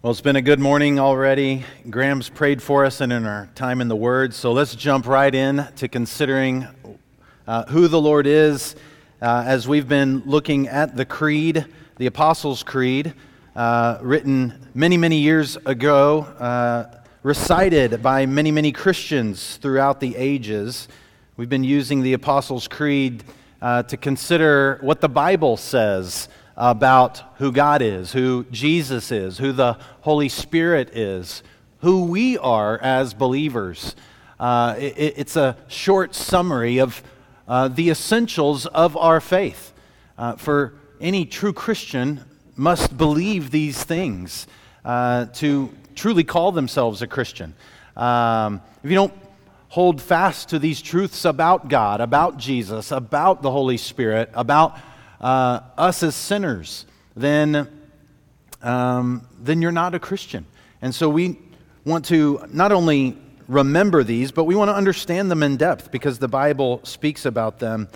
Well, it's been a good morning already. Graham's prayed for us and in our time in the Word. So let's jump right in to considering uh, who the Lord is uh, as we've been looking at the Creed, the Apostles' Creed, uh, written many, many years ago, uh, recited by many, many Christians throughout the ages. We've been using the Apostles' Creed uh, to consider what the Bible says about who God is, who Jesus is, who the Holy Spirit is, who we are as believers. Uh, it, it's a short summary of uh, the essentials of our faith. Uh, for any true Christian must believe these things uh, to truly call themselves a Christian. Um, if you don't hold fast to these truths about God, about Jesus, about the Holy Spirit, about uh, us as sinners, then, um, then you're not a Christian. And so we want to not only remember these, but we want to understand them in depth because the Bible speaks about them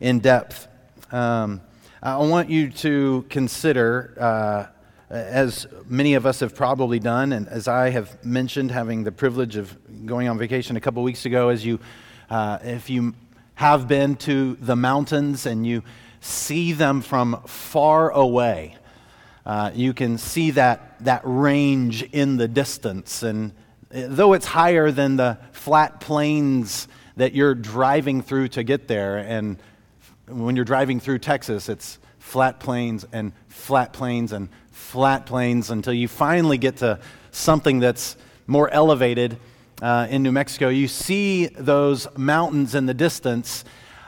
in depth. Um, I want you to consider, uh, as many of us have probably done, and as I have mentioned, having the privilege of going on vacation a couple weeks ago, as you, uh, if you have been to the mountains and you see them from far away. Uh, you can see that, that range in the distance. And uh, though it's higher than the flat plains that you're driving through to get there, and when you're driving through Texas, it's flat plains and flat plains and flat plains until you finally get to something that's more elevated uh, in New Mexico. You see those mountains in the distance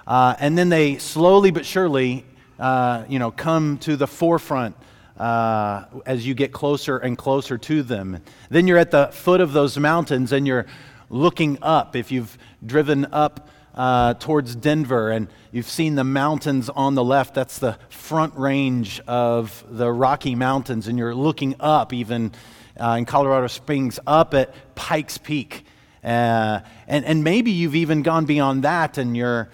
uh, and then they slowly but surely, uh, you know, come to the forefront uh, as you get closer and closer to them. Then you're at the foot of those mountains and you're looking up. If you've driven up uh, towards Denver and you've seen the mountains on the left, that's the front range of the Rocky Mountains, and you're looking up, even uh, in Colorado Springs, up at Pikes Peak. Uh, and, and maybe you've even gone beyond that and you're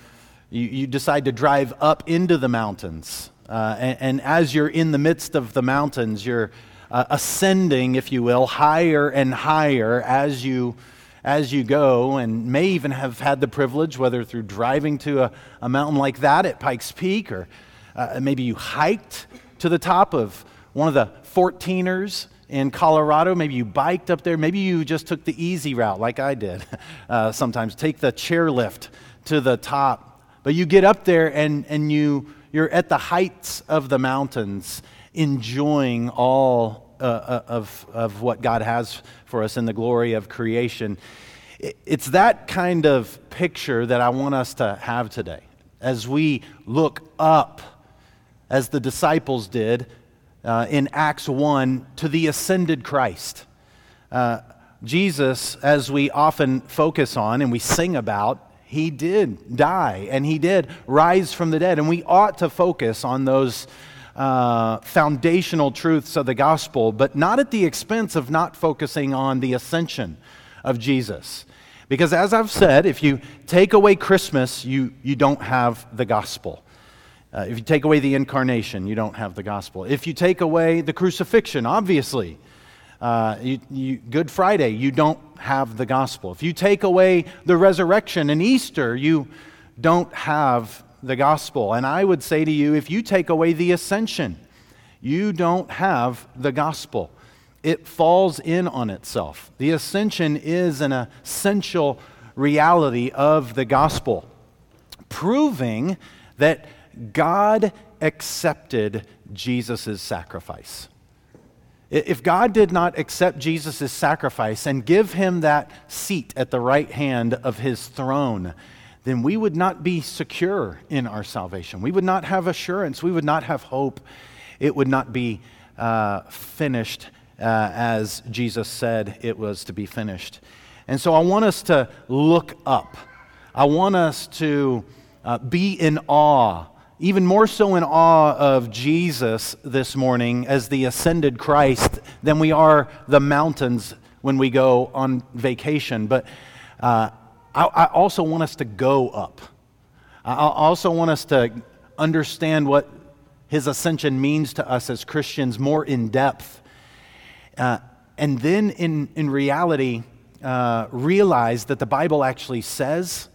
you, you decide to drive up into the mountains. Uh, and, and, as you're in the midst of the mountains, you're uh, ascending, if you will, higher and higher as you, as you go, and may even have had the privilege, whether through driving to a, a mountain like that at Pikes Peak, or uh, maybe you hiked to the top of one of the 14ers in Colorado. Maybe you biked up there. Maybe you just took the easy route, like I did uh, sometimes. Take the chairlift to the top but you get up there and, and you, you're at the heights of the mountains, enjoying all uh, uh, of, of what God has for us in the glory of creation. It's that kind of picture that I want us to have today as we look up, as the disciples did uh, in Acts 1, to the ascended Christ. Uh, Jesus, as we often focus on and we sing about, he did die and he did rise from the dead. And we ought to focus on those uh, foundational truths of the gospel, but not at the expense of not focusing on the ascension of Jesus. Because as I've said, if you take away Christmas, you, you don't have the gospel. Uh, if you take away the incarnation, you don't have the gospel. If you take away the crucifixion, obviously, uh, you, you, Good Friday, you don't have the gospel. If you take away the resurrection and Easter, you don't have the gospel. And I would say to you, if you take away the ascension, you don't have the gospel. It falls in on itself. The ascension is an essential reality of the gospel, proving that God accepted Jesus' sacrifice. If God did not accept Jesus' sacrifice and give him that seat at the right hand of his throne, then we would not be secure in our salvation. We would not have assurance. We would not have hope. It would not be uh, finished uh, as Jesus said it was to be finished. And so I want us to look up. I want us to uh, be in awe even more so in awe of Jesus this morning as the ascended Christ than we are the mountains when we go on vacation. But uh, I, I, also want us to go up. I also want us to understand what his ascension means to us as Christians more in depth. uh, and then in, in reality, uh, realize that the Bible actually says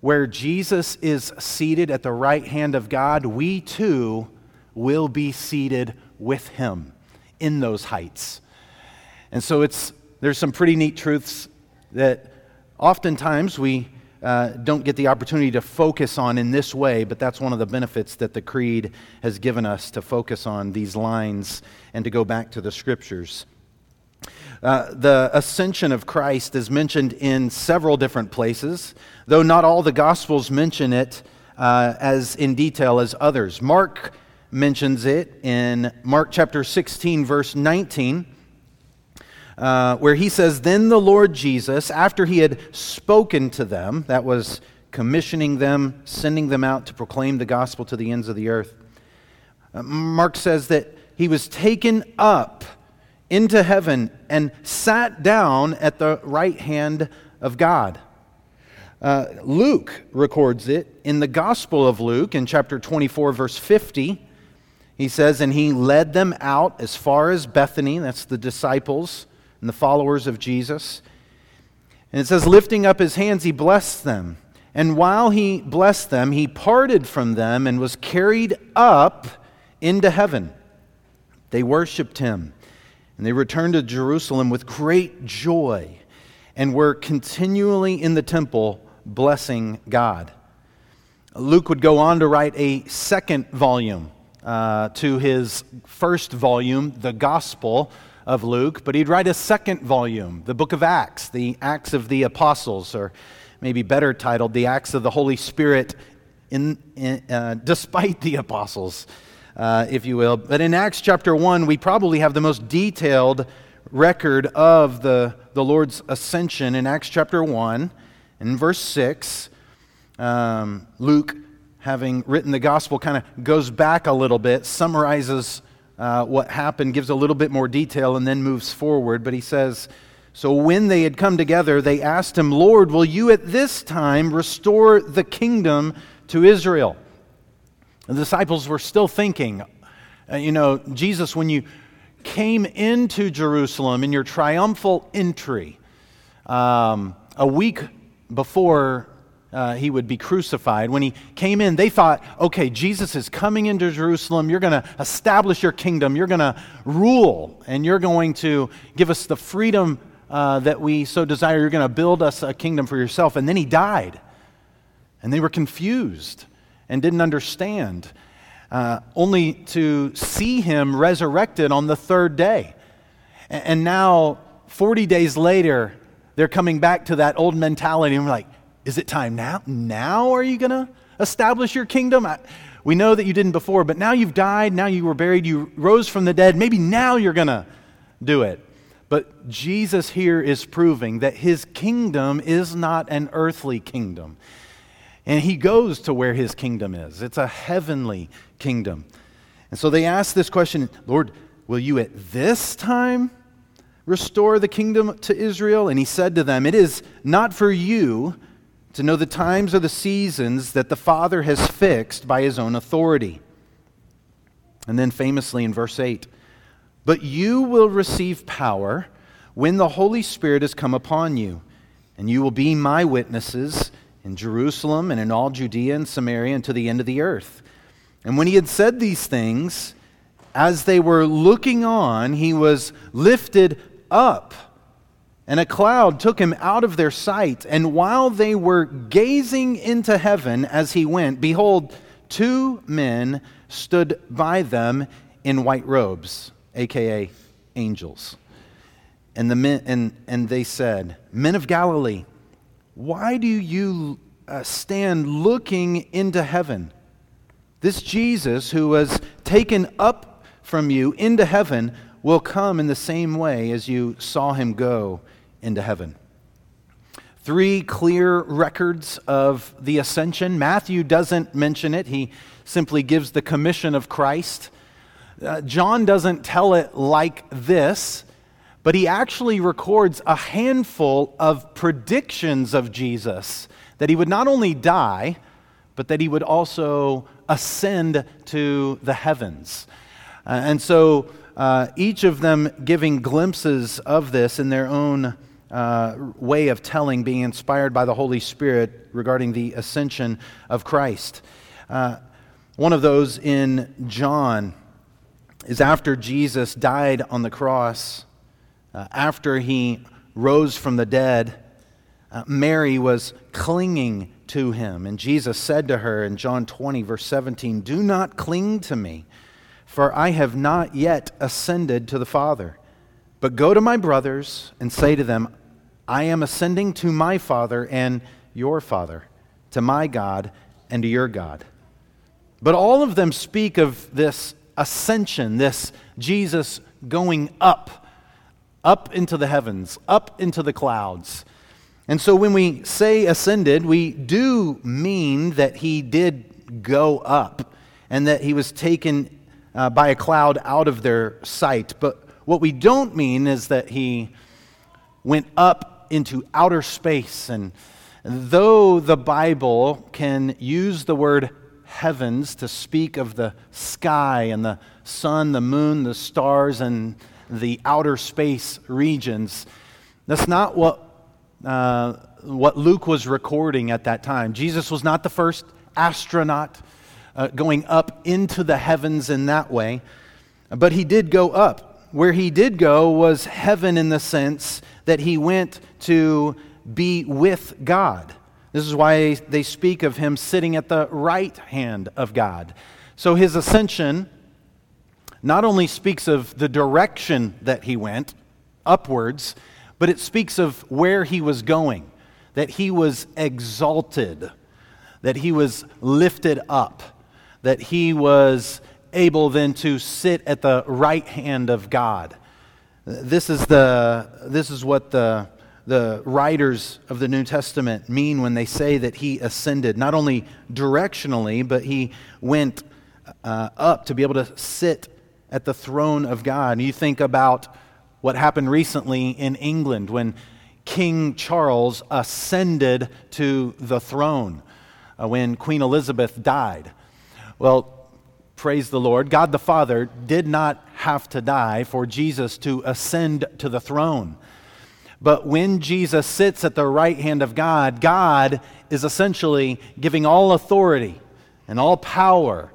where Jesus is seated at the right hand of God, we too will be seated with him in those heights. And so it's, there's some pretty neat truths that oftentimes we uh, don't get the opportunity to focus on in this way, but that's one of the benefits that the Creed has given us to focus on these lines and to go back to the scriptures. Uh, the ascension of Christ is mentioned in several different places, though not all the Gospels mention it uh, as in detail as others. Mark mentions it in Mark chapter 16, verse 19. Uh, where he says, Then the Lord Jesus, after he had spoken to them, that was commissioning them, sending them out to proclaim the gospel to the ends of the earth, uh, Mark says that he was taken up into heaven and sat down at the right hand of God. Uh, Luke records it in the Gospel of Luke in chapter 24, verse 50. He says, And he led them out as far as Bethany, that's the disciples and the followers of Jesus. And it says, Lifting up his hands, he blessed them. And while he blessed them, he parted from them and was carried up into heaven. They worshiped him and they returned to Jerusalem with great joy and were continually in the temple blessing God. Luke would go on to write a second volume uh, to his first volume, the Gospel of Luke, but he'd write a second volume, the book of Acts, the Acts of the Apostles, or maybe better titled, the Acts of the Holy Spirit in, in uh, despite the apostles uh, if you will. But in Acts chapter 1, we probably have the most detailed record of the, the Lord's ascension in Acts chapter 1. In verse 6, um, Luke, having written the gospel, kind of goes back a little bit, summarizes uh, what happened, gives a little bit more detail, and then moves forward. But he says, So when they had come together, they asked him, Lord, will you at this time restore the kingdom to Israel? The disciples were still thinking, uh, you know, Jesus, when you came into Jerusalem in your triumphal entry, um, a week before uh, he would be crucified, when he came in, they thought, okay, Jesus is coming into Jerusalem. You're going to establish your kingdom. You're going to rule, and you're going to give us the freedom uh, that we so desire. You're going to build us a kingdom for yourself. And then he died, and they were confused and didn't understand, uh, only to see him resurrected on the third day. And now, 40 days later, they're coming back to that old mentality, and we're like, is it time now? Now are you going to establish your kingdom? I, we know that you didn't before, but now you've died, now you were buried, you rose from the dead. Maybe now you're going to do it. But Jesus here is proving that his kingdom is not an earthly kingdom. And he goes to where his kingdom is. It's a heavenly kingdom. And so they ask this question Lord, will you at this time restore the kingdom to Israel? And he said to them, It is not for you to know the times or the seasons that the Father has fixed by his own authority. And then famously in verse 8, But you will receive power when the Holy Spirit has come upon you, and you will be my witnesses in Jerusalem and in all Judea and Samaria and to the end of the earth. And when he had said these things, as they were looking on, he was lifted up, and a cloud took him out of their sight. And while they were gazing into heaven as he went, behold, two men stood by them in white robes, aka angels. And, the men, and, and they said, Men of Galilee, why do you uh, stand looking into heaven? This Jesus, who was taken up from you into heaven, will come in the same way as you saw him go into heaven. Three clear records of the ascension. Matthew doesn't mention it, he simply gives the commission of Christ. Uh, John doesn't tell it like this but he actually records a handful of predictions of Jesus that he would not only die, but that he would also ascend to the heavens. Uh, and so uh, each of them giving glimpses of this in their own uh, way of telling, being inspired by the Holy Spirit regarding the ascension of Christ. Uh, one of those in John is after Jesus died on the cross, uh, after he rose from the dead, uh, Mary was clinging to him. And Jesus said to her in John 20, verse 17, Do not cling to me, for I have not yet ascended to the Father. But go to my brothers and say to them, I am ascending to my Father and your Father, to my God and to your God. But all of them speak of this ascension, this Jesus going up, up into the heavens, up into the clouds. And so when we say ascended, we do mean that he did go up and that he was taken uh, by a cloud out of their sight. But what we don't mean is that he went up into outer space. And though the Bible can use the word heavens to speak of the sky and the sun, the moon, the stars, and the outer space regions, that's not what uh, what Luke was recording at that time. Jesus was not the first astronaut uh, going up into the heavens in that way, but he did go up. Where he did go was heaven in the sense that he went to be with God. This is why they speak of him sitting at the right hand of God. So his ascension not only speaks of the direction that he went, upwards, but it speaks of where he was going, that he was exalted, that he was lifted up, that he was able then to sit at the right hand of God. This is, the, this is what the, the writers of the New Testament mean when they say that he ascended, not only directionally, but he went uh, up to be able to sit at the throne of God. And you think about what happened recently in England when King Charles ascended to the throne uh, when Queen Elizabeth died. Well, praise the Lord, God the Father did not have to die for Jesus to ascend to the throne. But when Jesus sits at the right hand of God, God is essentially giving all authority and all power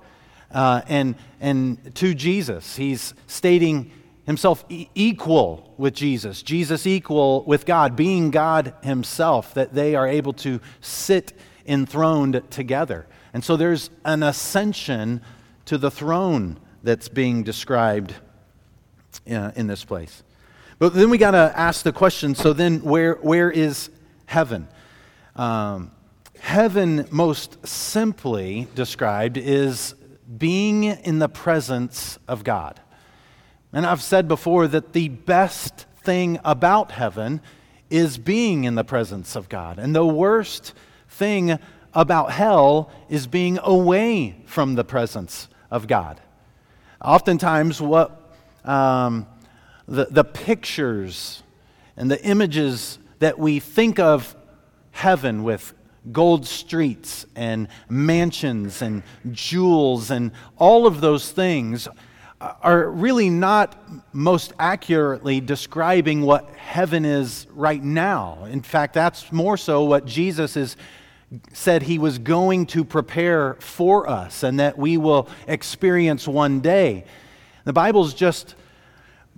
uh, and, and to Jesus. He's stating himself e- equal with Jesus, Jesus equal with God, being God himself, that they are able to sit enthroned together. And so there's an ascension to the throne that's being described uh, in this place. But then we got to ask the question so then, where, where is heaven? Um, heaven, most simply described, is being in the presence of God. And I've said before that the best thing about heaven is being in the presence of God. And the worst thing about hell is being away from the presence of God. Oftentimes, what um, the, the pictures and the images that we think of heaven with gold streets and mansions and jewels and all of those things are really not most accurately describing what heaven is right now. In fact, that's more so what Jesus is said he was going to prepare for us and that we will experience one day. The Bible's just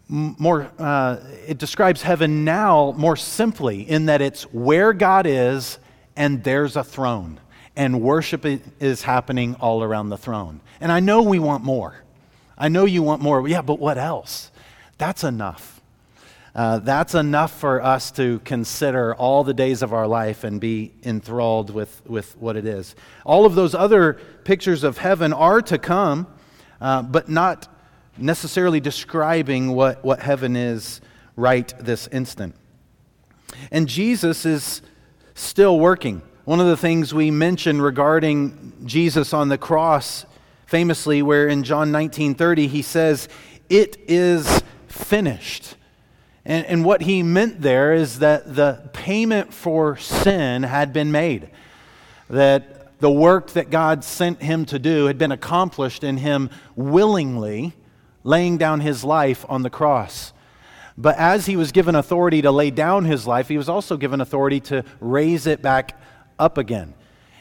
more, uh, it describes heaven now more simply in that it's where God is and there's a throne, and worship is happening all around the throne. And I know we want more. I know you want more. Yeah, but what else? That's enough. Uh, that's enough for us to consider all the days of our life and be enthralled with, with what it is. All of those other pictures of heaven are to come, uh, but not necessarily describing what, what heaven is right this instant. And Jesus is still working. One of the things we mentioned regarding Jesus on the cross famously where in John 19:30 he says, "It is finished." And, and what he meant there is that the payment for sin had been made. That the work that God sent him to do had been accomplished in him willingly laying down his life on the cross. But as he was given authority to lay down his life, he was also given authority to raise it back up again.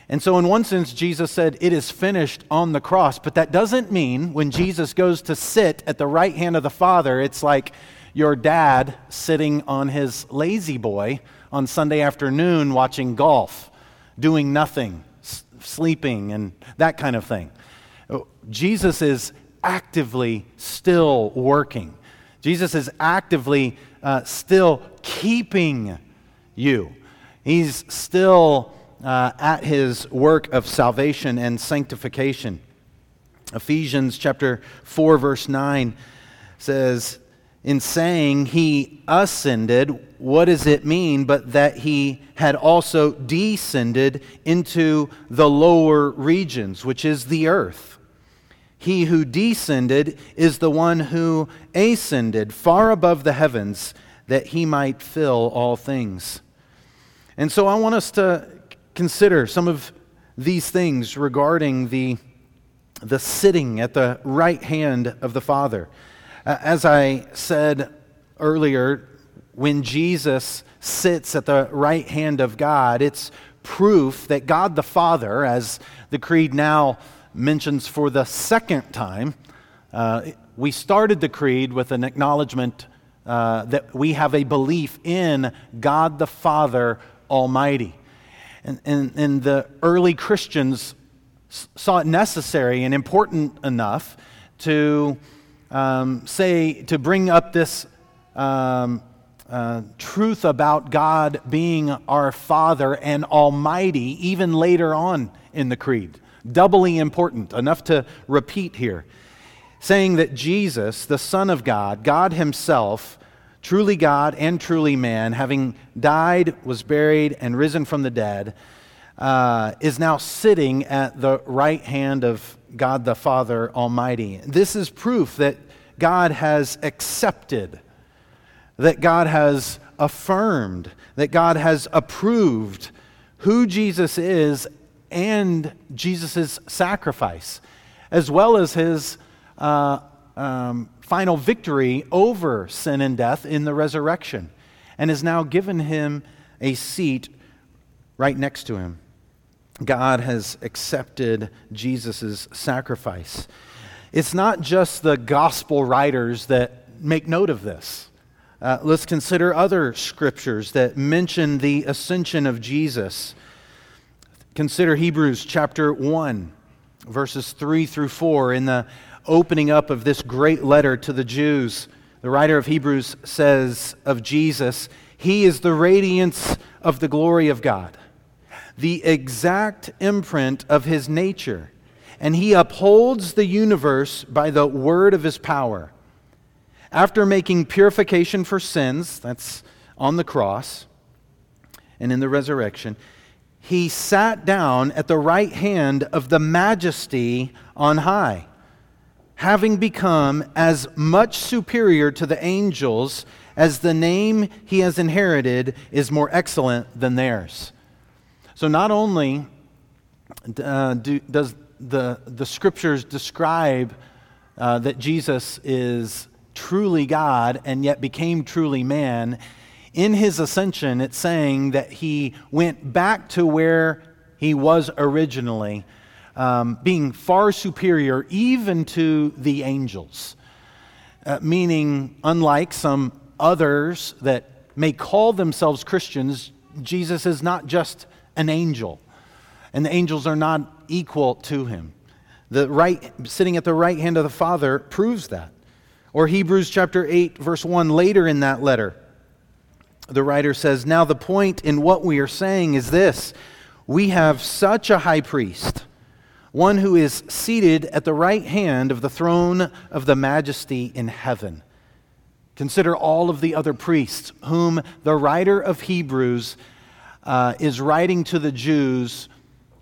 And so, in one sense, Jesus said, It is finished on the cross. But that doesn't mean when Jesus goes to sit at the right hand of the Father, it's like your dad sitting on his La-Z-Boy on Sunday afternoon watching golf, doing nothing, s- sleeping, and that kind of thing. Oh, Jesus is actively still working. Jesus is actively uh, still keeping you. He's still uh, at his work of salvation and sanctification. Ephesians chapter 4, verse 9 says, In saying he ascended, what does it mean but that he had also descended into the lower regions, which is the earth? He who descended is the one who ascended far above the heavens that he might fill all things. And so I want us to consider some of these things regarding the, the sitting at the right hand of the Father. As I said earlier, when Jesus sits at the right hand of God, it's proof that God the Father, as the Creed now mentions for the second time. Uh, we started the creed with an acknowledgement uh, that we have a belief in God the Father Almighty. And, and, and the early Christians saw it necessary and important enough to um, say, to bring up this um, uh, truth about God being our Father and Almighty, even later on in the Creed doubly important, enough to repeat here, saying that Jesus, the Son of God, God Himself, truly God and truly man, having died, was buried, and risen from the dead, uh, is now sitting at the right hand of God the Father Almighty. This is proof that God has accepted, that God has affirmed, that God has approved who Jesus is and Jesus' sacrifice, as well as his uh, um, final victory over sin and death in the resurrection, and has now given him a seat right next to him. God has accepted Jesus' sacrifice. It's not just the gospel writers that make note of this. Uh, let's consider other scriptures that mention the ascension of Jesus. Consider Hebrews chapter 1, verses 3 through 4. In the opening up of this great letter to the Jews, the writer of Hebrews says of Jesus, He is the radiance of the glory of God, the exact imprint of His nature, and He upholds the universe by the word of His power. After making purification for sins, that's on the cross and in the resurrection, he sat down at the right hand of the majesty on high, having become as much superior to the angels as the name he has inherited is more excellent than theirs. So, not only uh, do, does the, the scriptures describe uh, that Jesus is truly God and yet became truly man, in his ascension, it's saying that he went back to where he was originally, um, being far superior even to the angels. Uh, meaning, unlike some others that may call themselves Christians, Jesus is not just an angel, and the angels are not equal to him. The right, sitting at the right hand of the Father proves that. Or Hebrews chapter 8, verse 1, later in that letter the writer says, Now the point in what we are saying is this we have such a high priest, one who is seated at the right hand of the throne of the majesty in heaven. Consider all of the other priests whom the writer of Hebrews uh, is writing to the Jews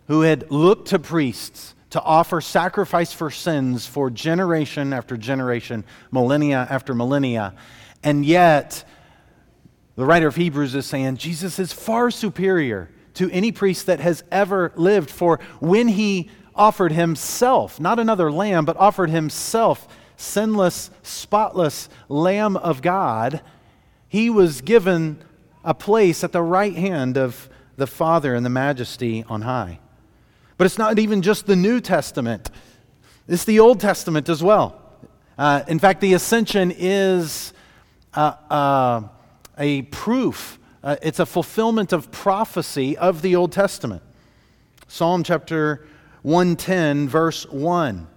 who had looked to priests to offer sacrifice for sins for generation after generation, millennia after millennia. And yet, the writer of Hebrews is saying Jesus is far superior to any priest that has ever lived, for when he offered himself, not another lamb, but offered himself sinless, spotless Lamb of God, he was given a place at the right hand of the Father in the majesty on high. But it's not even just the New Testament, it's the Old Testament as well. Uh, in fact, the ascension is uh, uh, a proof, uh, it's a fulfillment of prophecy of the Old Testament. Psalm chapter 110, verse 1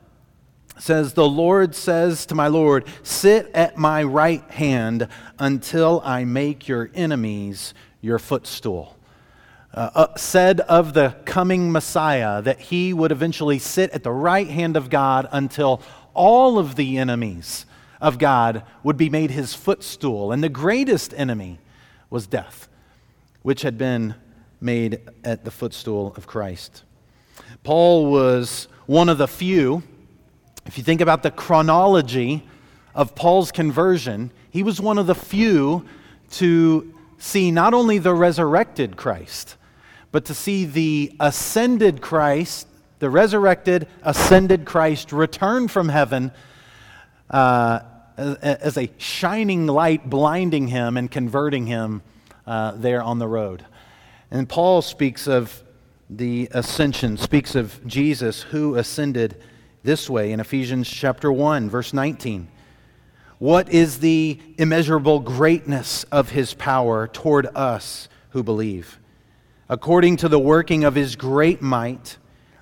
says, The Lord says to my Lord, Sit at my right hand until I make your enemies your footstool. Uh, uh, said of the coming Messiah that he would eventually sit at the right hand of God until all of the enemies of God would be made his footstool. And the greatest enemy was death, which had been made at the footstool of Christ. Paul was one of the few if you think about the chronology of Paul's conversion, he was one of the few to see not only the resurrected Christ, but to see the ascended Christ, the resurrected, ascended Christ return from heaven uh, as a shining light, blinding him and converting him uh, there on the road. And Paul speaks of the ascension, speaks of Jesus who ascended this way in Ephesians chapter 1 verse 19. What is the immeasurable greatness of his power toward us who believe? According to the working of his great might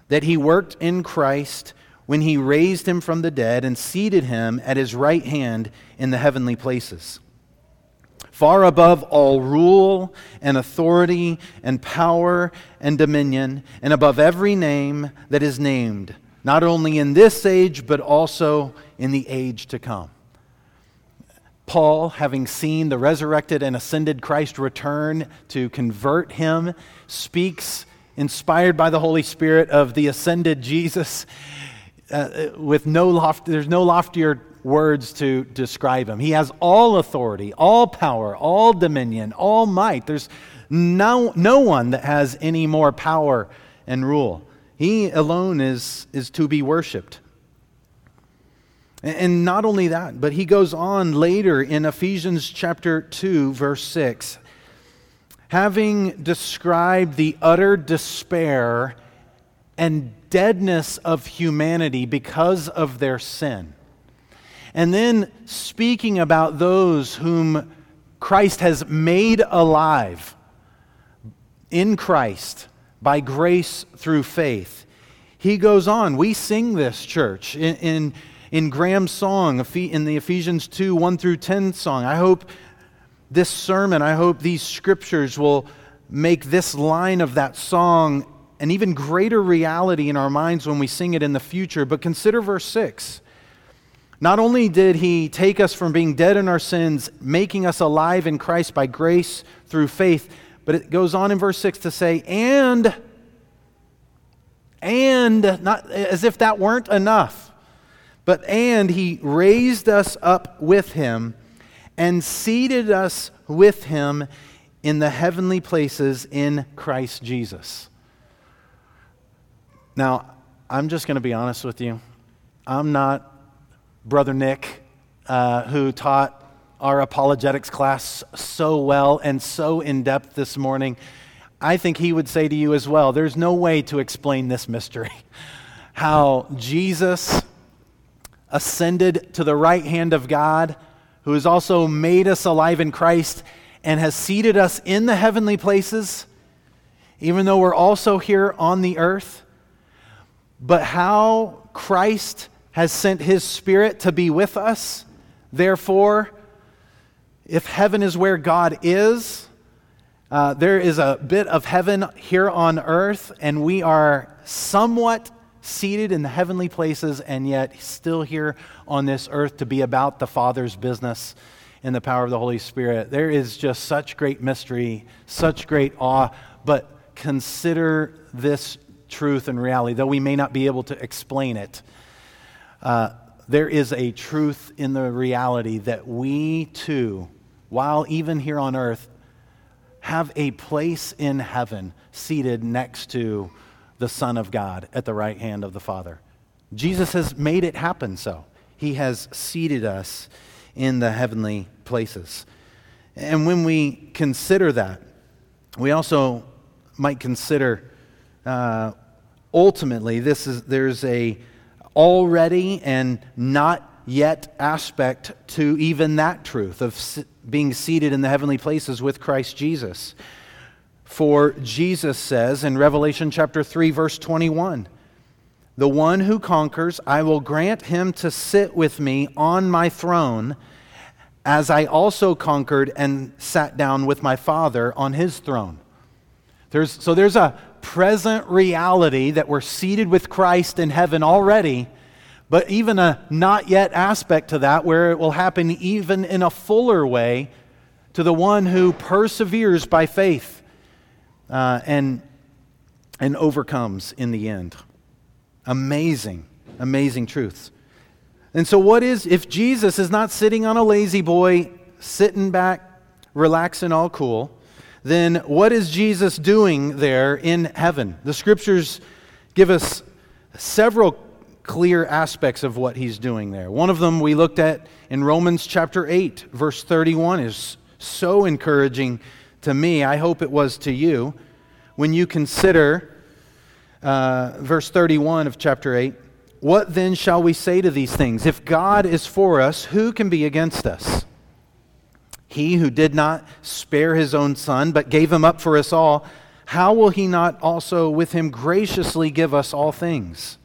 that he worked in Christ when he raised him from the dead and seated him at his right hand in the heavenly places. Far above all rule and authority and power and dominion, and above every name that is named not only in this age, but also in the age to come. Paul, having seen the resurrected and ascended Christ return to convert him, speaks, inspired by the Holy Spirit, of the ascended Jesus uh, with no loft, there's no loftier words to describe him. He has all authority, all power, all dominion, all might. There's no, no one that has any more power and rule. He alone is, is to be worshiped. And not only that, but he goes on later in Ephesians chapter 2, verse 6, having described the utter despair and deadness of humanity because of their sin. And then speaking about those whom Christ has made alive in Christ by grace through faith. He goes on. We sing this, church, in, in, in Graham's song, in the Ephesians 2 1 through 10 song. I hope this sermon, I hope these scriptures will make this line of that song an even greater reality in our minds when we sing it in the future. But consider verse 6. Not only did he take us from being dead in our sins, making us alive in Christ by grace through faith, but it goes on in verse 6 to say, and, and, not as if that weren't enough, but and he raised us up with him and seated us with him in the heavenly places in Christ Jesus. Now, I'm just going to be honest with you. I'm not Brother Nick, uh, who taught our apologetics class so well and so in depth this morning, I think he would say to you as well there's no way to explain this mystery. How Jesus ascended to the right hand of God, who has also made us alive in Christ and has seated us in the heavenly places, even though we're also here on the earth. But how Christ has sent his Spirit to be with us, therefore, if heaven is where God is, uh, there is a bit of heaven here on earth, and we are somewhat seated in the heavenly places, and yet still here on this earth to be about the Father's business in the power of the Holy Spirit. There is just such great mystery, such great awe, but consider this truth and reality, though we may not be able to explain it. Uh, there is a truth in the reality that we too while even here on earth, have a place in heaven seated next to the Son of God at the right hand of the Father. Jesus has made it happen so. He has seated us in the heavenly places. And when we consider that, we also might consider uh, ultimately this is there's a already and not yet aspect to even that truth of being seated in the heavenly places with Christ Jesus. For Jesus says in Revelation chapter 3 verse 21, the one who conquers, I will grant him to sit with me on my throne, as I also conquered and sat down with my Father on his throne. There's, so there's a present reality that we're seated with Christ in heaven already, but even a not yet aspect to that where it will happen even in a fuller way to the one who perseveres by faith uh, and, and overcomes in the end. Amazing, amazing truths. And so, what is, if Jesus is not sitting on a La-Z-Boy, sitting back, relaxing, all cool, then what is Jesus doing there in heaven? The scriptures give us several clear aspects of what he's doing there. One of them we looked at in Romans chapter 8, verse 31, is so encouraging to me. I hope it was to you. When you consider uh, verse 31 of chapter 8, what then shall we say to these things? If God is for us, who can be against us? He who did not spare his own son, but gave him up for us all, how will he not also with him graciously give us all things?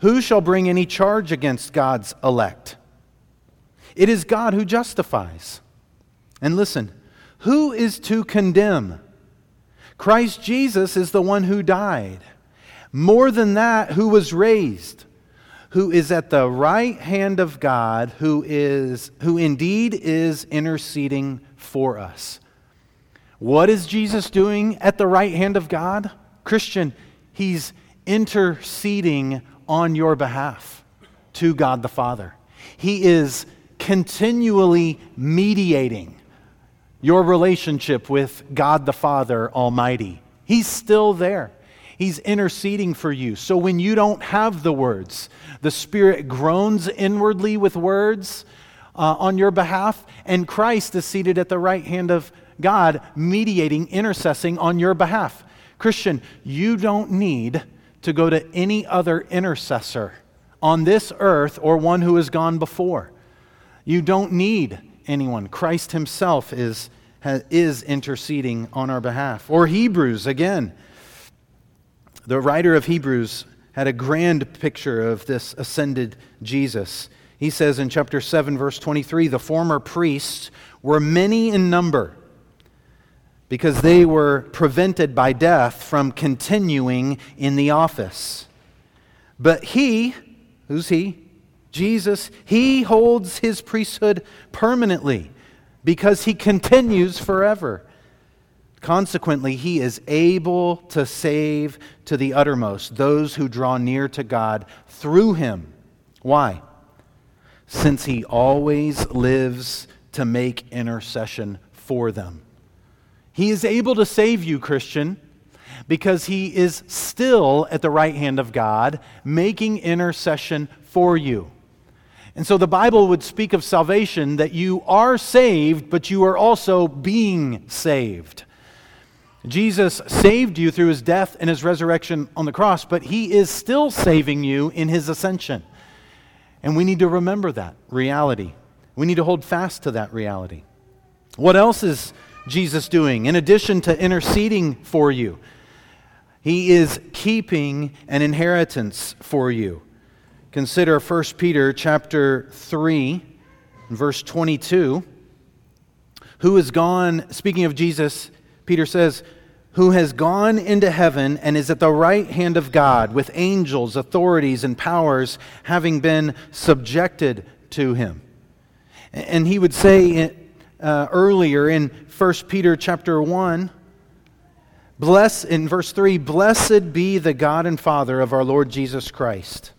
Who shall bring any charge against God's elect? It is God who justifies. And listen, who is to condemn? Christ Jesus is the one who died. More than that, who was raised, who is at the right hand of God, who is who indeed is interceding for us. What is Jesus doing at the right hand of God? Christian, he's interceding on your behalf to God the Father. He is continually mediating your relationship with God the Father Almighty. He's still there. He's interceding for you. So when you don't have the words, the Spirit groans inwardly with words uh, on your behalf, and Christ is seated at the right hand of God, mediating, intercessing on your behalf. Christian, you don't need to go to any other intercessor on this earth or one who has gone before. You don't need anyone. Christ Himself is, is interceding on our behalf. Or Hebrews, again. The writer of Hebrews had a grand picture of this ascended Jesus. He says in chapter 7, verse 23 the former priests were many in number because they were prevented by death from continuing in the office. But he, who's he? Jesus, he holds his priesthood permanently because he continues forever. Consequently, he is able to save to the uttermost those who draw near to God through him. Why? Since he always lives to make intercession for them. He is able to save you, Christian, because he is still at the right hand of God, making intercession for you. And so the Bible would speak of salvation that you are saved, but you are also being saved. Jesus saved you through his death and his resurrection on the cross, but he is still saving you in his ascension. And we need to remember that reality. We need to hold fast to that reality. What else is Jesus doing? In addition to interceding for you, he is keeping an inheritance for you. Consider 1 Peter chapter 3, verse 22. Who has gone, speaking of Jesus, Peter says, who has gone into heaven and is at the right hand of God with angels, authorities, and powers having been subjected to him. And he would say uh, earlier in 1 Peter chapter 1. Bless in verse 3, blessed be the God and Father of our Lord Jesus Christ.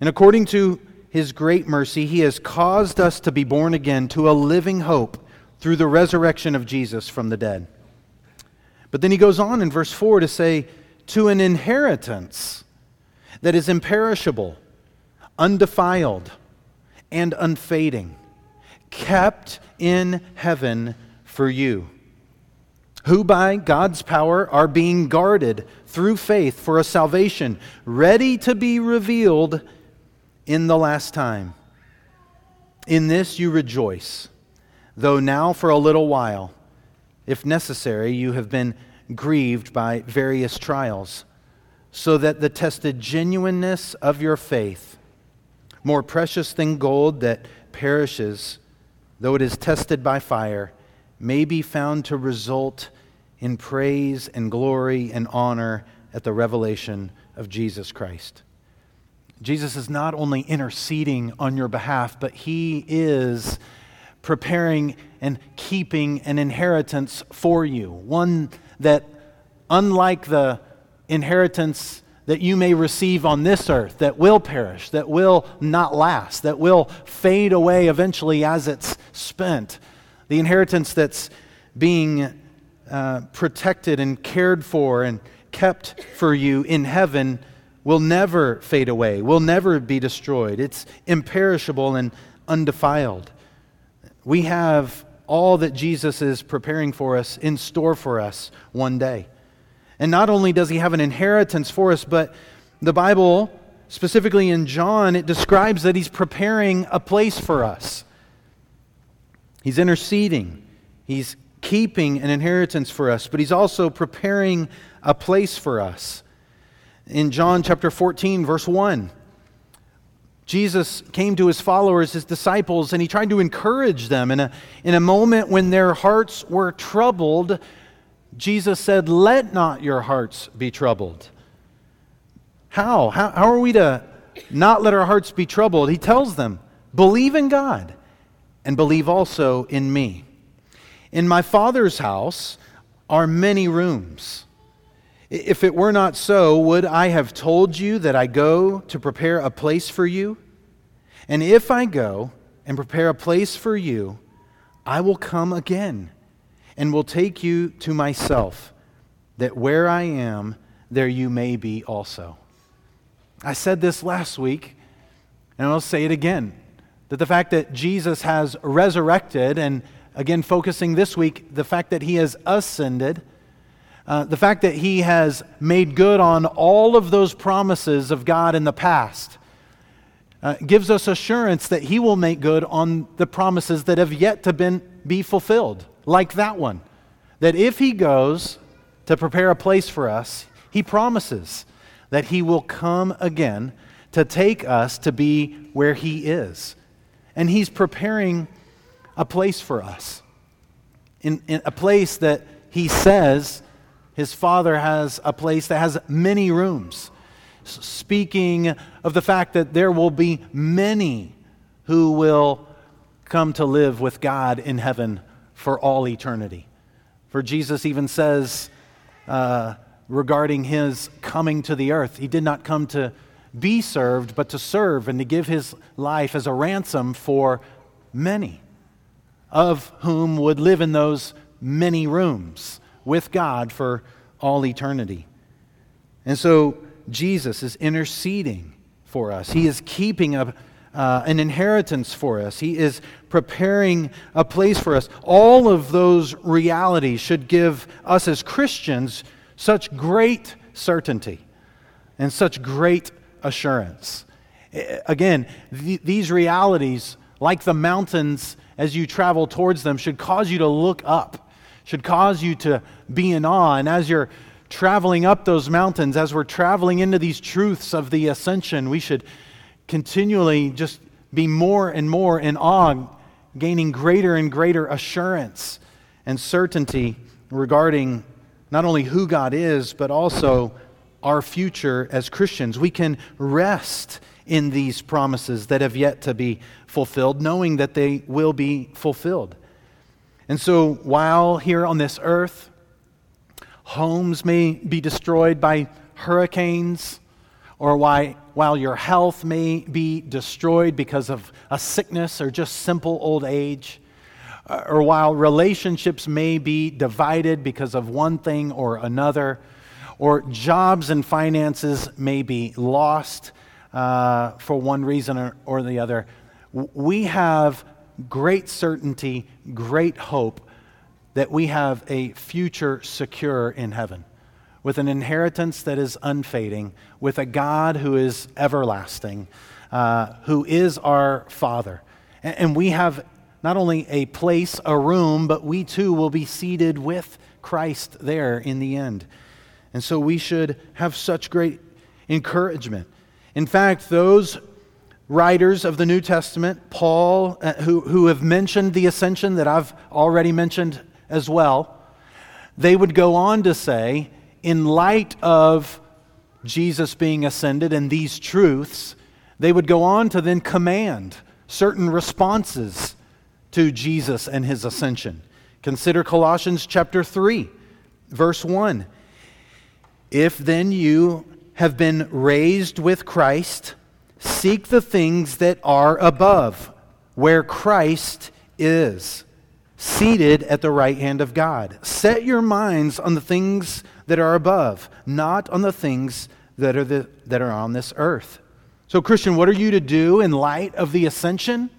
And according to his great mercy, he has caused us to be born again to a living hope through the resurrection of Jesus from the dead. But then he goes on in verse 4 to say, to an inheritance that is imperishable, undefiled, and unfading, kept in heaven for you, who by God's power are being guarded through faith for a salvation ready to be revealed in the last time. In this you rejoice, though now for a little while, if necessary, you have been grieved by various trials, so that the tested genuineness of your faith, more precious than gold that perishes, though it is tested by fire, may be found to result in praise and glory and honor at the revelation of Jesus Christ. Jesus is not only interceding on your behalf, but he is preparing and keeping an inheritance for you, one that, unlike the inheritance that you may receive on this earth, that will perish, that will not last, that will fade away eventually as it's spent, the inheritance that's being uh, protected and cared for and kept for you in heaven will never fade away, will never be destroyed. It's imperishable and undefiled. We have all that Jesus is preparing for us in store for us one day. And not only does he have an inheritance for us, but the Bible, specifically in John, it describes that he's preparing a place for us. He's interceding, he's keeping an inheritance for us, but he's also preparing a place for us in John chapter 14, verse 1. Jesus came to his followers, his disciples, and he tried to encourage them. In a, in a moment when their hearts were troubled, Jesus said, Let not your hearts be troubled. How? How, how are we to not let our hearts be troubled? He tells them, Believe in God and believe also in me. In my Father's house are many rooms. If it were not so, would I have told you that I go to prepare a place for you? And if I go and prepare a place for you, I will come again and will take you to myself, that where I am, there you may be also. I said this last week, and I'll say it again that the fact that Jesus has resurrected, and again, focusing this week, the fact that he has ascended uh, the fact that he has made good on all of those promises of God in the past uh, gives us assurance that he will make good on the promises that have yet to been, be fulfilled, like that one. That if he goes to prepare a place for us, he promises that he will come again to take us to be where he is. And he's preparing a place for us, in, in a place that he says his father has a place that has many rooms, speaking of the fact that there will be many who will come to live with God in heaven for all eternity. For Jesus even says uh, regarding his coming to the earth, he did not come to be served, but to serve and to give his life as a ransom for many, of whom would live in those many rooms with God for all eternity. And so Jesus is interceding for us, He is keeping a, uh, an inheritance for us, He is preparing a place for us. All of those realities should give us as Christians such great certainty and such great assurance. Again, th- these realities, like the mountains as you travel towards them, should cause you to look up should cause you to be in awe. And as you're traveling up those mountains, as we're traveling into these truths of the ascension, we should continually just be more and more in awe, gaining greater and greater assurance and certainty regarding not only who God is, but also our future as Christians. We can rest in these promises that have yet to be fulfilled, knowing that they will be fulfilled. And so, while here on this earth, homes may be destroyed by hurricanes, or why, while your health may be destroyed because of a sickness or just simple old age, uh, or while relationships may be divided because of one thing or another, or jobs and finances may be lost uh, for one reason or, or the other, we have great certainty, great hope that we have a future secure in heaven with an inheritance that is unfading, with a God who is everlasting, uh, who is our Father. And, and we have not only a place, a room, but we too will be seated with Christ there in the end. And so we should have such great encouragement. In fact, those writers of the New Testament, Paul, uh, who, who have mentioned the ascension that I've already mentioned as well, they would go on to say, in light of Jesus being ascended and these truths, they would go on to then command certain responses to Jesus and his ascension. Consider Colossians chapter 3, verse 1. If then you have been raised with Christ, seek the things that are above, where Christ is, seated at the right hand of God. Set your minds on the things that are above, not on the things that are, the, that are on this earth. So, Christian, what are you to do in light of the ascension?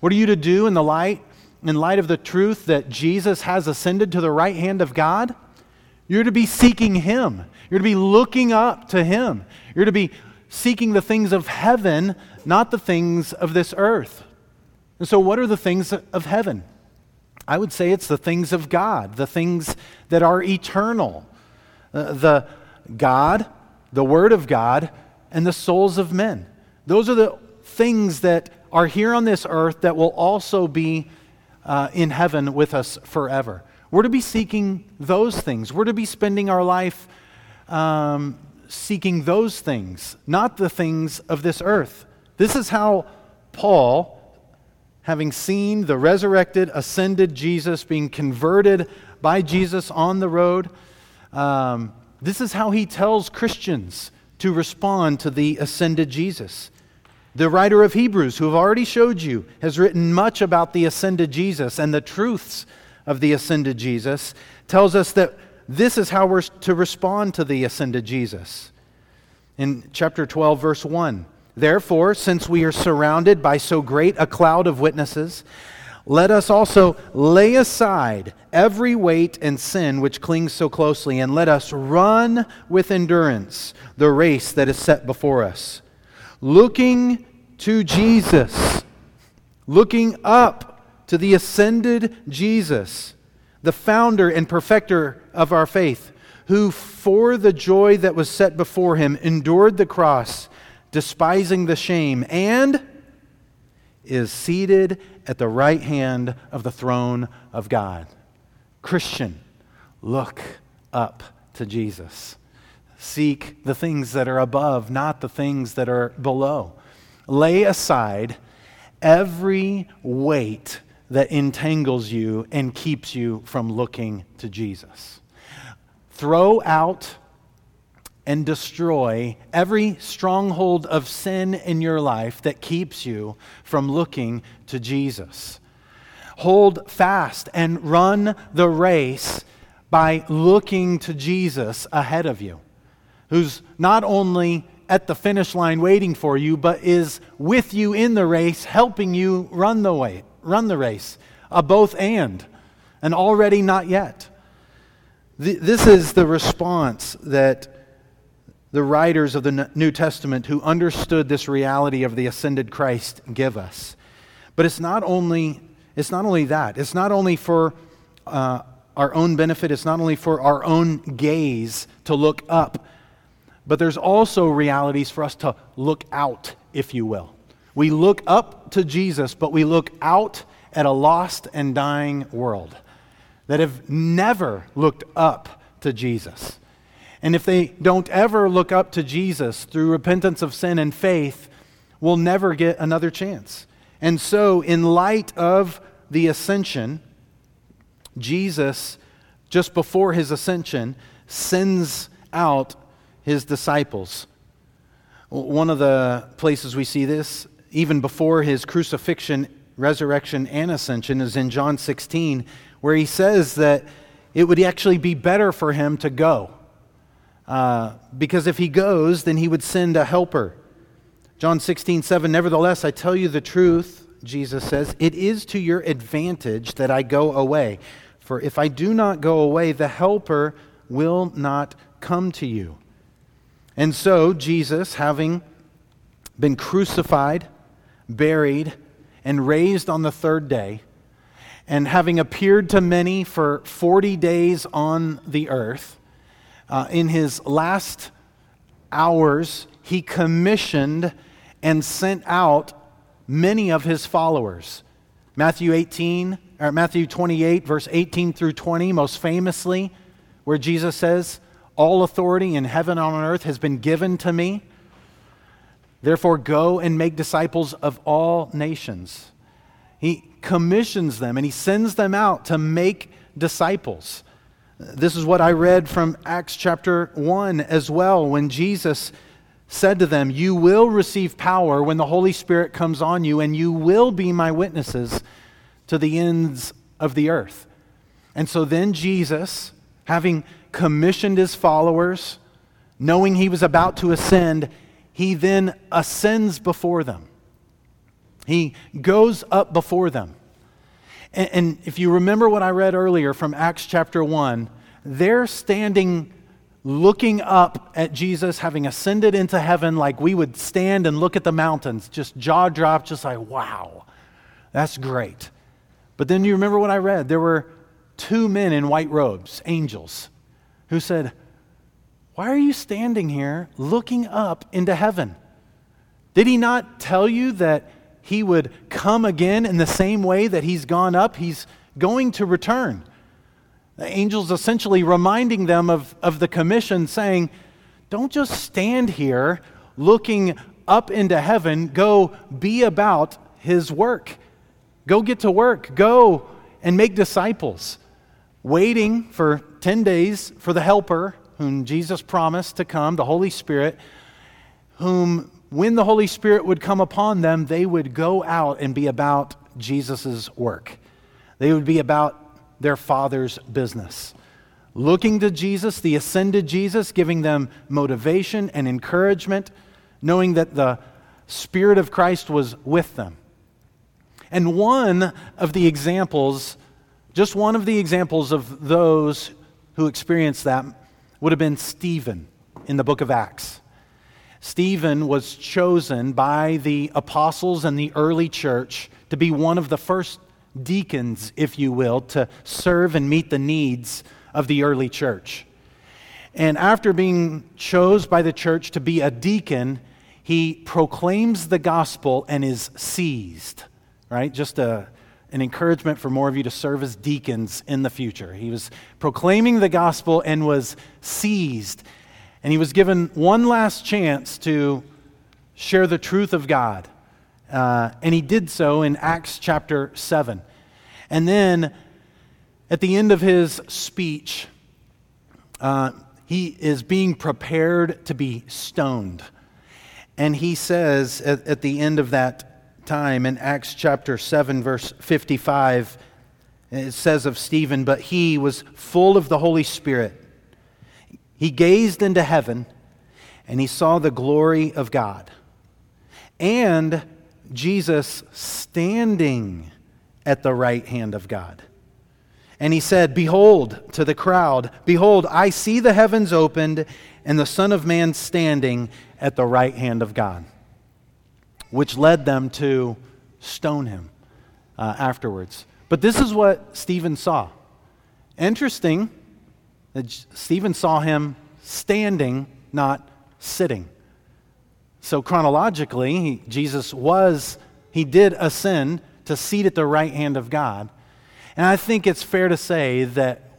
What are you to do in the light in light of the truth that Jesus has ascended to the right hand of God? You're to be seeking him. You're to be looking up to him. You're to be seeking the things of heaven, not the things of this earth. And so what are the things of heaven? I would say it's the things of God, the things that are eternal. Uh, the God, the Word of God, and the souls of men. Those are the things that are here on this earth that will also be uh, in heaven with us forever. We're to be seeking those things. We're to be spending our life um, seeking those things, not the things of this earth. This is how Paul, having seen the resurrected, ascended Jesus being converted by Jesus on the road, um, this is how he tells Christians to respond to the ascended Jesus. The writer of Hebrews, who have already showed you, has written much about the ascended Jesus and the truths of the ascended Jesus, tells us that this is how we're to respond to the ascended Jesus. In chapter 12, verse 1 Therefore, since we are surrounded by so great a cloud of witnesses, let us also lay aside every weight and sin which clings so closely, and let us run with endurance the race that is set before us. Looking to Jesus, looking up to the ascended Jesus, the founder and perfecter of our faith, who for the joy that was set before him endured the cross, despising the shame, and is seated at the right hand of the throne of God. Christian, look up to Jesus. Seek the things that are above, not the things that are below. Lay aside every weight that entangles you and keeps you from looking to Jesus. Throw out and destroy every stronghold of sin in your life that keeps you from looking to Jesus. Hold fast and run the race by looking to Jesus ahead of you, who's not only at the finish line waiting for you, but is with you in the race, helping you run the way, run the race, a both and, and already not yet. This is the response that the writers of the New Testament who understood this reality of the ascended Christ give us. But it's not only, it's not only that, it's not only for uh, our own benefit, it's not only for our own gaze to look up, but there's also realities for us to look out, if you will. We look up to Jesus, but we look out at a lost and dying world that have never looked up to Jesus. And if they don't ever look up to Jesus through repentance of sin and faith, will never get another chance. And so, in light of the ascension, Jesus, just before his ascension, sends out his disciples. One of the places we see this, even before his crucifixion, resurrection, and ascension, is in John 16, where he says that it would actually be better for him to go. Uh, because if he goes, then he would send a helper John 16, 7, nevertheless, I tell you the truth, Jesus says, it is to your advantage that I go away. For if I do not go away, the Helper will not come to you. And so, Jesus, having been crucified, buried, and raised on the third day, and having appeared to many for 40 days on the earth, uh, in his last hours, he commissioned and sent out many of his followers. Matthew 18, or Matthew 28, verse 18 through 20, most famously, where Jesus says, All authority in heaven and on earth has been given to me. Therefore, go and make disciples of all nations. He commissions them and he sends them out to make disciples. This is what I read from Acts chapter 1 as well, when Jesus said to them, You will receive power when the Holy Spirit comes on you, and you will be my witnesses to the ends of the earth. And so then Jesus, having commissioned his followers, knowing he was about to ascend, he then ascends before them. He goes up before them. And, and, if you remember what I read earlier from Acts chapter 1, they're standing looking up at Jesus having ascended into heaven like we would stand and look at the mountains, just jaw dropped, just like, wow, that's great. But then you remember what I read? There were two men in white robes, angels, who said, Why are you standing here looking up into heaven? Did he not tell you that he would come again in the same way that he's gone up? He's going to return. The angels essentially reminding them of, of the commission, saying, Don't just stand here looking up into heaven, go be about his work. Go get to work. Go and make disciples. Waiting for 10 days for the Helper, whom Jesus promised to come, the Holy Spirit, whom, when the Holy Spirit would come upon them, they would go out and be about Jesus' work. They would be about their Father's business. Looking to Jesus, the ascended Jesus, giving them motivation and encouragement, knowing that the Spirit of Christ was with them. And one of the examples, just one of the examples of those who experienced that, would have been Stephen in the book of Acts. Stephen was chosen by the apostles and the early church to be one of the first deacons, if you will, to serve and meet the needs of the early church. And after being chose by the church to be a deacon, he proclaims the gospel and is seized right? Just a, an encouragement for more of you to serve as deacons in the future. He was proclaiming the gospel and was seized. And he was given one last chance to share the truth of God. Uh, and he did so in Acts chapter 7. And then at the end of his speech, uh, he is being prepared to be stoned. And he says at, at the end of that time in Acts chapter 7, verse 55. It says of Stephen, but he was full of the Holy Spirit. He gazed into heaven and he saw the glory of God and Jesus standing at the right hand of God. And he said, Behold, to the crowd, Behold, I see the heavens opened and the Son of Man standing at the right hand of God which led them to stone him uh, afterwards. But this is what Stephen saw. Interesting that Stephen saw him standing, not sitting. So chronologically, he, Jesus was, he did ascend to seat at the right hand of God. And I think it's fair to say that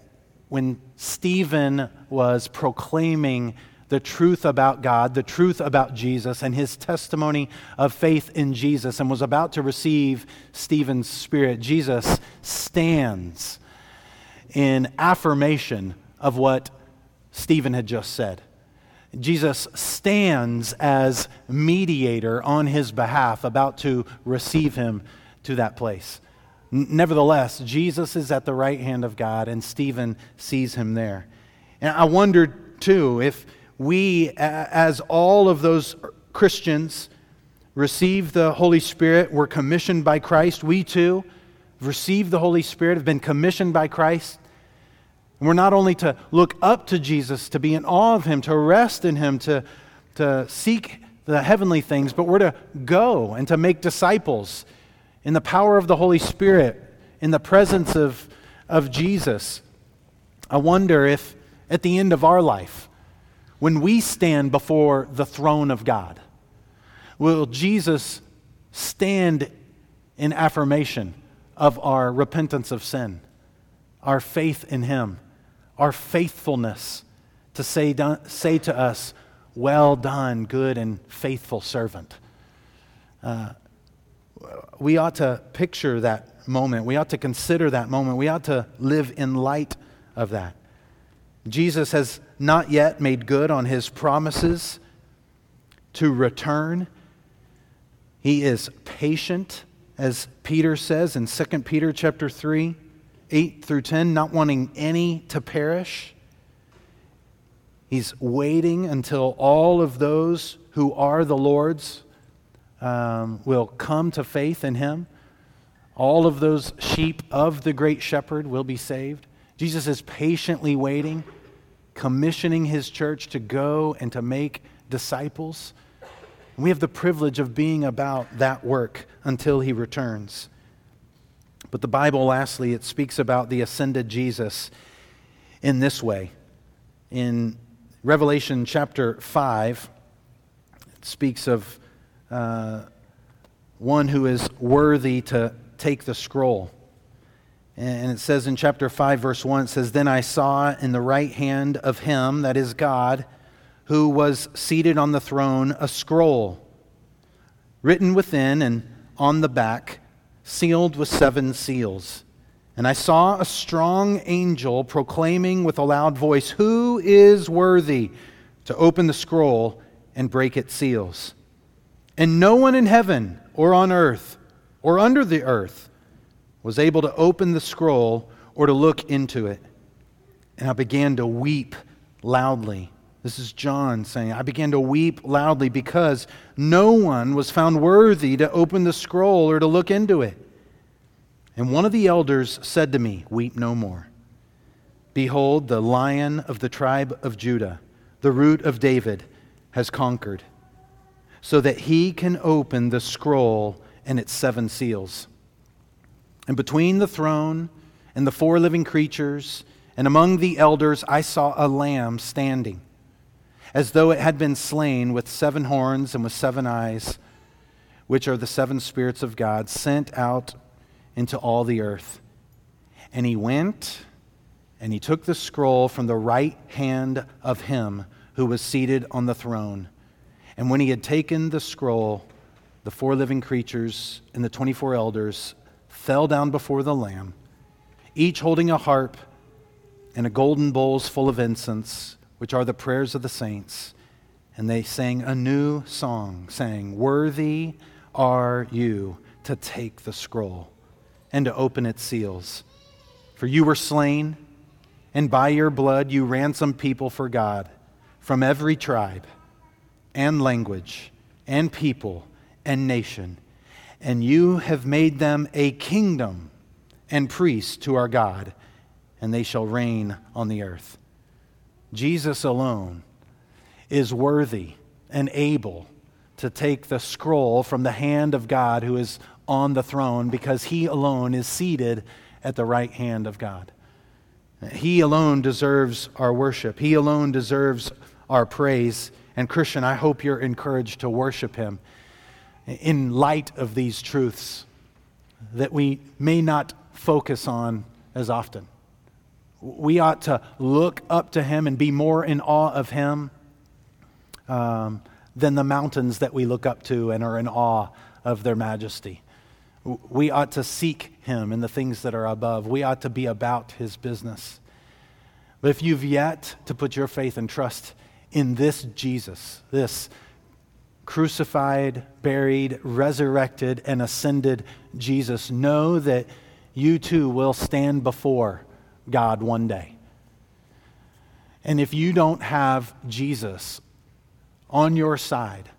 when Stephen was proclaiming the truth about God, the truth about Jesus, and his testimony of faith in Jesus, and was about to receive Stephen's spirit, Jesus stands in affirmation of what Stephen had just said. Jesus stands as mediator on his behalf, about to receive him to that place. Nevertheless, Jesus is at the right hand of God, and Stephen sees him there. And I wondered, too, if we, as all of those Christians received the Holy Spirit, were commissioned by Christ. We too have received the Holy Spirit, have been commissioned by Christ. And we're not only to look up to Jesus, to be in awe of him, to rest in him, to, to seek the heavenly things, but we're to go and to make disciples in the power of the Holy Spirit, in the presence of, of Jesus. I wonder if at the end of our life, when we stand before the throne of God, will Jesus stand in affirmation of our repentance of sin, our faith in Him, our faithfulness to say, say to us, Well done, good and faithful servant. Uh, we ought to picture that moment. We ought to consider that moment. We ought to live in light of that. Jesus has not yet made good on his promises to return. He is patient, as Peter says in 2 Peter chapter 3, 8 through 10, not wanting any to perish. He's waiting until all of those who are the Lord's um, will come to faith in him. All of those sheep of the great shepherd will be saved. Jesus is patiently waiting, commissioning his church to go and to make disciples. We have the privilege of being about that work until he returns. But the Bible, lastly, it speaks about the ascended Jesus in this way. In Revelation chapter 5, it speaks of uh, one who is worthy to take the scroll. And it says in chapter 5, verse 1, it says, Then I saw in the right hand of him, that is God, who was seated on the throne, a scroll written within and on the back, sealed with seven seals. And I saw a strong angel proclaiming with a loud voice, Who is worthy to open the scroll and break its seals? And no one in heaven or on earth or under the earth was able to open the scroll or to look into it. And I began to weep loudly. This is John saying, I began to weep loudly because no one was found worthy to open the scroll or to look into it. And one of the elders said to me, Weep no more. Behold, the lion of the tribe of Judah, the root of David, has conquered so that he can open the scroll and its seven seals. And between the throne and the four living creatures and among the elders, I saw a lamb standing, as though it had been slain with seven horns and with seven eyes, which are the seven spirits of God sent out into all the earth. And he went and he took the scroll from the right hand of him who was seated on the throne. And when he had taken the scroll, the four living creatures and the 24 elders fell down before the Lamb, each holding a harp and a golden bowls full of incense, which are the prayers of the saints. And they sang a new song, saying, Worthy are you to take the scroll and to open its seals. For you were slain, and by your blood you ransomed people for God from every tribe and language and people and nation, and you have made them a kingdom and priests to our God, and they shall reign on the earth. Jesus alone is worthy and able to take the scroll from the hand of God who is on the throne because he alone is seated at the right hand of God. He alone deserves our worship. He alone deserves our praise. And, Christian, I hope you're encouraged to worship Him in light of these truths that we may not focus on as often. We ought to look up to Him and be more in awe of Him um, than the mountains that we look up to and are in awe of their majesty. We ought to seek Him in the things that are above. We ought to be about His business. But if you've yet to put your faith and trust in this Jesus, this crucified, buried, resurrected, and ascended Jesus, know that you too will stand before God one day. And if you don't have Jesus on your side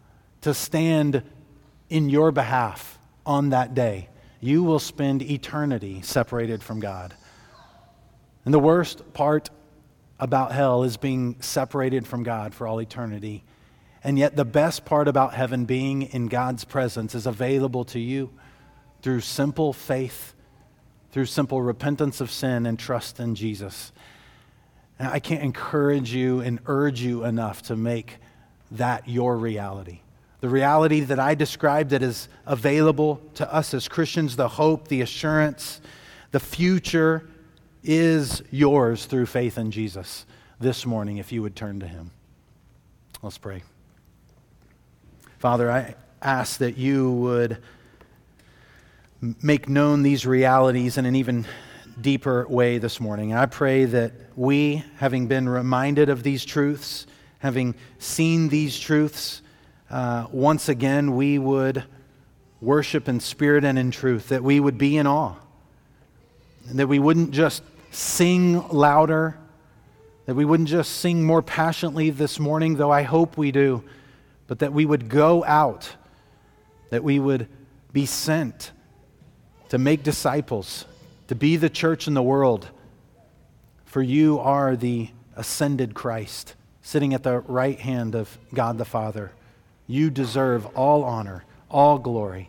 to stand in your behalf on that day. You will spend eternity separated from God. And the worst part about hell is being separated from God for all eternity. And yet, the best part about heaven being in God's presence is available to you through simple faith, through simple repentance of sin and trust in Jesus. And I can't encourage you and urge you enough to make that your reality. The reality that I described that is available to us as Christians, the hope, the assurance, the future is yours through faith in Jesus this morning if you would turn to Him. Let's pray. Father, I ask that you would make known these realities in an even deeper way this morning. I pray that we, having been reminded of these truths, having seen these truths, uh, once again, we would worship in spirit and in truth, that we would be in awe, and that we wouldn't just sing louder, that we wouldn't just sing more passionately this morning, though I hope we do, but that we would go out, that we would be sent to make disciples, to be the church in the world. For you are the ascended Christ, sitting at the right hand of God the Father. You deserve all honor, all glory.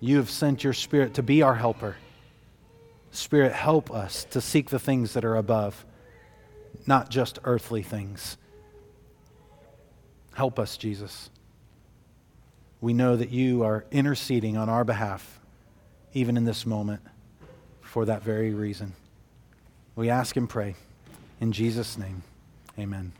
You have sent your Spirit to be our helper. Spirit, help us to seek the things that are above, not just earthly things. Help us, Jesus. We know that you are interceding on our behalf, even in this moment, for that very reason. We ask and pray. In Jesus' name, amen.